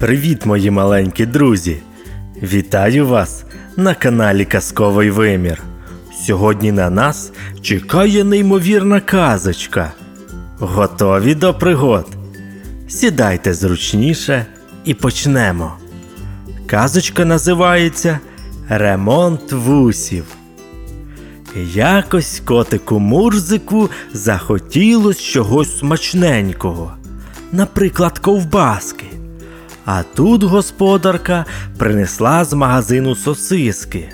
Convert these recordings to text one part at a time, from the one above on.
Привіт, мої маленькі друзі! Вітаю вас на каналі Казковий Вимір. Сьогодні на нас чекає неймовірна казочка. Готові до пригод? Сідайте зручніше і почнемо. Казочка називається Ремонт вусів. Якось котику Мурзику захотілось чогось смачненького, наприклад, ковбаски. А тут господарка принесла з магазину сосиски.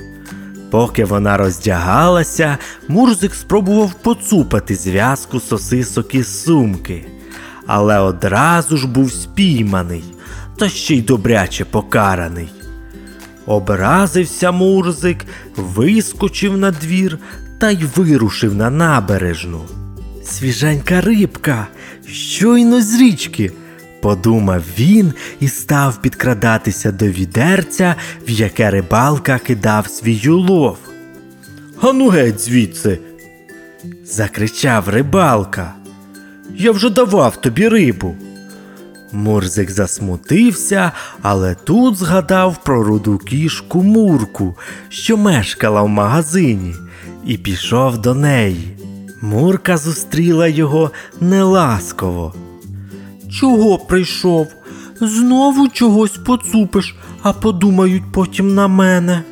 Поки вона роздягалася, Мурзик спробував поцупати зв'язку сосисок із сумки, але одразу ж був спійманий та ще й добряче покараний. Образився Мурзик, вискочив на двір та й вирушив на набережну. Свіженька рибка, щойно з річки, подумав він і став підкрадатися до відерця, в яке рибалка кидав свій улов. Ану геть звідси. закричав рибалка. Я вже давав тобі рибу. Мурзик засмутився, але тут згадав про руду кішку Мурку, що мешкала в магазині, і пішов до неї. Мурка зустріла його неласково. Чого прийшов? Знову чогось поцупиш, а подумають потім на мене.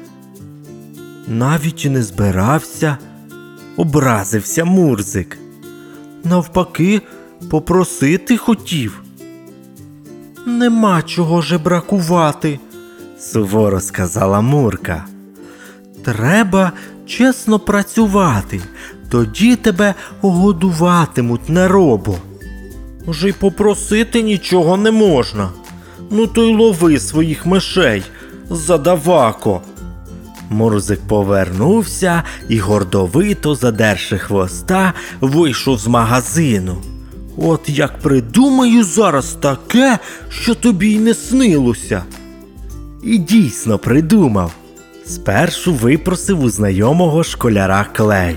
Навіть і не збирався, образився Мурзик. Навпаки, попросити хотів. Нема чого жебракувати, суворо сказала Мурка. Треба чесно працювати, тоді тебе годуватимуть на робо. Вже й попросити нічого не можна. Ну то й лови своїх мишей, задавако. Мурзик повернувся і гордовито, задерши хвоста, вийшов з магазину. От як придумаю зараз таке, що тобі й не снилося. І дійсно придумав. Спершу випросив у знайомого школяра клей.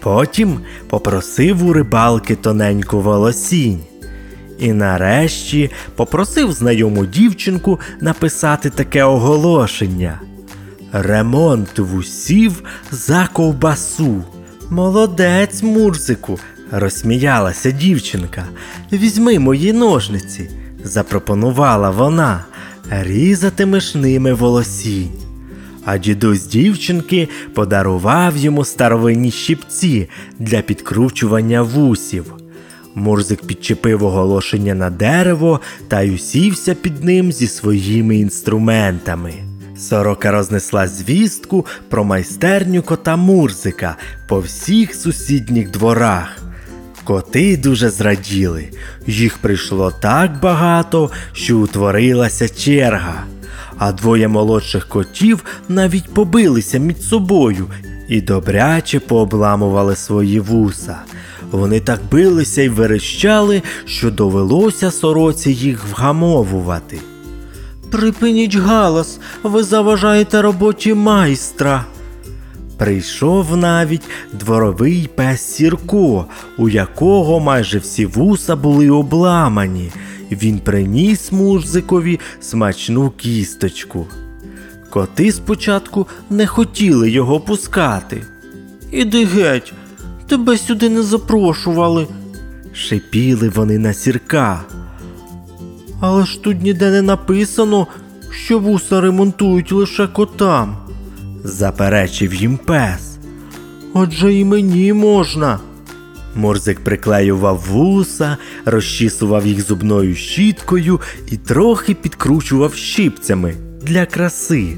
Потім попросив у рибалки тоненьку волосінь. І нарешті попросив знайому дівчинку написати таке оголошення. Ремонт вусів за ковбасу. Молодець, Мурзику, розсміялася дівчинка. Візьми мої ножниці, запропонувала вона, різатимеш ними волосінь. А дідусь дівчинки подарував йому старовинні щипці для підкручування вусів. Мурзик підчепив оголошення на дерево та й усівся під ним зі своїми інструментами. Сорока рознесла звістку про майстерню кота Мурзика по всіх сусідніх дворах. Коти дуже зраділи, їх прийшло так багато, що утворилася черга. А двоє молодших котів навіть побилися між собою і добряче пообламували свої вуса. Вони так билися й верещали, що довелося сороці їх вгамовувати. Припиніть галас, ви заважаєте роботі майстра. Прийшов навіть дворовий пес Сірко, у якого майже всі вуса були обламані. Він приніс мурзикові смачну кісточку. Коти спочатку не хотіли його пускати. Іди геть, тебе сюди не запрошували, шипіли вони на сірка. Але ж тут ніде не написано, що вуса ремонтують лише котам, заперечив їм пес. Отже і мені можна. Мурзик приклеював вуса, розчісував їх зубною щіткою і трохи підкручував щипцями для краси.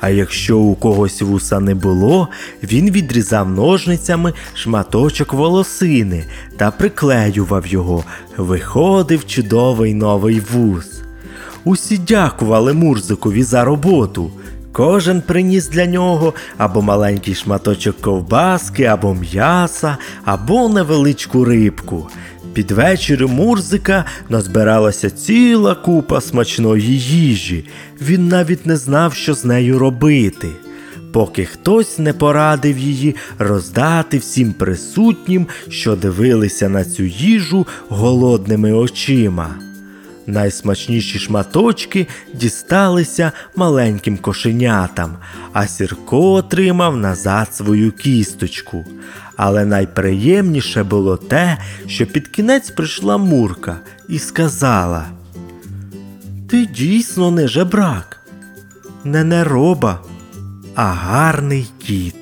А якщо у когось вуса не було, він відрізав ножницями шматочок волосини та приклеював його. Виходив чудовий новий вус. Усі дякували Мурзикові за роботу. Кожен приніс для нього або маленький шматочок ковбаски, або м'яса, або невеличку рибку. Під вечір Мурзика назбиралася ціла купа смачної їжі. Він навіть не знав, що з нею робити. Поки хтось не порадив її роздати всім присутнім, що дивилися на цю їжу голодними очима. Найсмачніші шматочки дісталися маленьким кошенятам, а Сірко отримав назад свою кісточку. Але найприємніше було те, що під кінець прийшла Мурка і сказала: Ти дійсно не жебрак, не нероба, а гарний кіт.